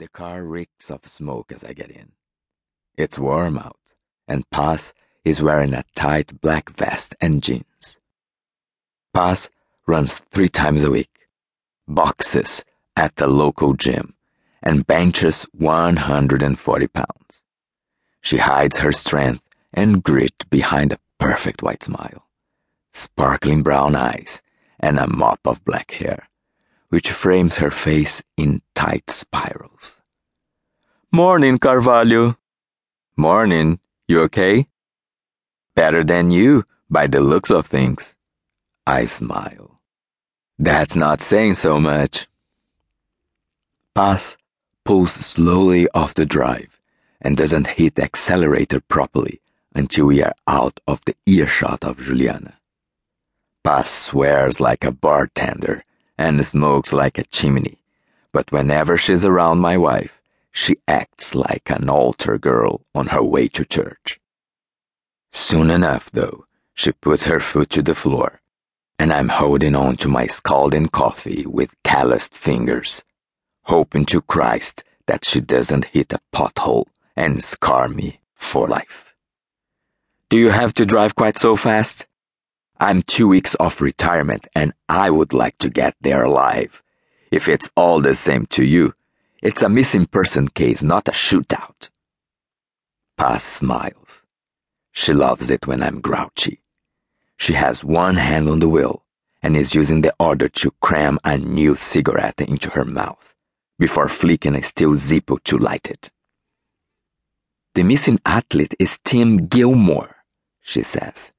The car reeks of smoke as I get in. It's warm out, and Paz is wearing a tight black vest and jeans. Paz runs three times a week, boxes at the local gym, and benches 140 pounds. She hides her strength and grit behind a perfect white smile, sparkling brown eyes, and a mop of black hair which frames her face in tight spirals. Morning, Carvalho. Morning. You okay? Better than you, by the looks of things. I smile. That's not saying so much. Paz pulls slowly off the drive and doesn't hit the accelerator properly until we are out of the earshot of Juliana. Paz swears like a bartender and smokes like a chimney, but whenever she's around my wife, she acts like an altar girl on her way to church. Soon enough, though, she puts her foot to the floor, and I'm holding on to my scalding coffee with calloused fingers, hoping to Christ that she doesn't hit a pothole and scar me for life. Do you have to drive quite so fast? I'm two weeks off retirement and I would like to get there alive. If it's all the same to you, it's a missing person case, not a shootout. Paz smiles. She loves it when I'm grouchy. She has one hand on the wheel and is using the other to cram a new cigarette into her mouth before flicking a steel Zippo to light it. The missing athlete is Tim Gilmore, she says.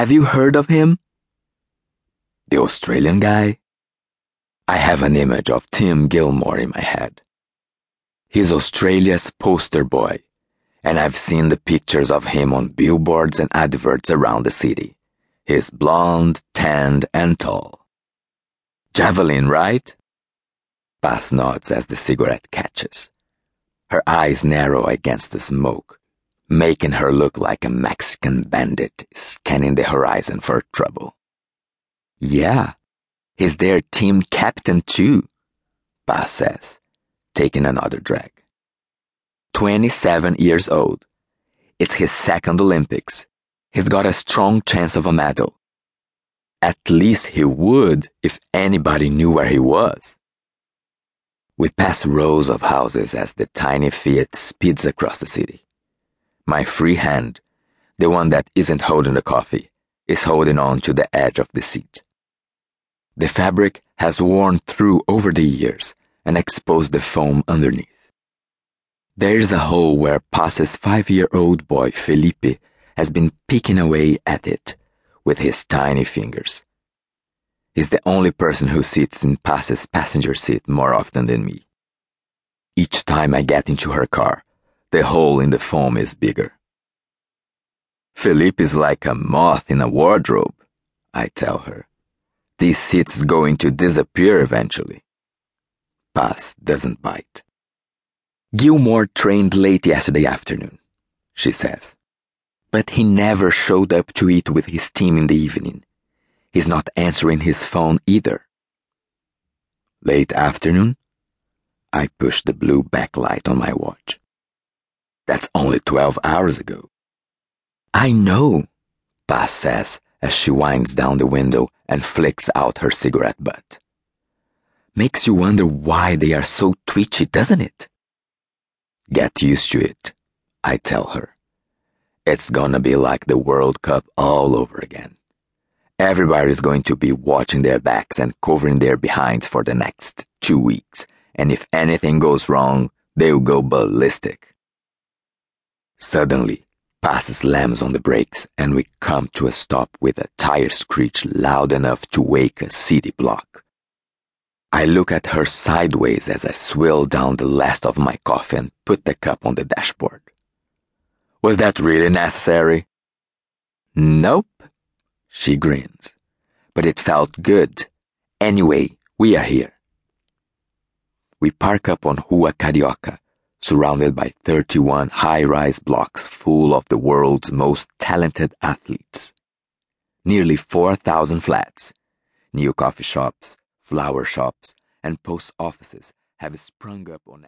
Have you heard of him? The Australian guy? I have an image of Tim Gilmore in my head. He's Australia's poster boy, and I've seen the pictures of him on billboards and adverts around the city. He's blonde, tanned, and tall. Javelin, right? Paz nods as the cigarette catches. Her eyes narrow against the smoke making her look like a Mexican bandit scanning the horizon for trouble. Yeah, he's their team captain too, Paz says, taking another drag. 27 years old. It's his second Olympics. He's got a strong chance of a medal. At least he would if anybody knew where he was. We pass rows of houses as the tiny Fiat speeds across the city. My free hand, the one that isn't holding the coffee, is holding on to the edge of the seat. The fabric has worn through over the years and exposed the foam underneath. There is a hole where Paz's five year old boy Felipe has been picking away at it with his tiny fingers. He's the only person who sits in Paz's passenger seat more often than me. Each time I get into her car, the hole in the foam is bigger. Felipe is like a moth in a wardrobe, I tell her. This seat's going to disappear eventually. Paz doesn't bite. Gilmore trained late yesterday afternoon, she says. But he never showed up to eat with his team in the evening. He's not answering his phone either. Late afternoon? I push the blue backlight on my watch. That's only 12 hours ago. I know, Paz says as she winds down the window and flicks out her cigarette butt. Makes you wonder why they are so twitchy, doesn't it? Get used to it, I tell her. It's gonna be like the World Cup all over again. Everybody's going to be watching their backs and covering their behinds for the next two weeks, and if anything goes wrong, they'll go ballistic. Suddenly, Paz slams on the brakes and we come to a stop with a tire screech loud enough to wake a city block. I look at her sideways as I swill down the last of my coffee and put the cup on the dashboard. Was that really necessary? Nope, she grins. But it felt good. Anyway, we are here. We park up on Rua Carioca, surrounded by 31 high rise blocks full of the world's most talented athletes. Nearly 4,000 flats, new coffee shops, flower shops, and post offices have sprung up on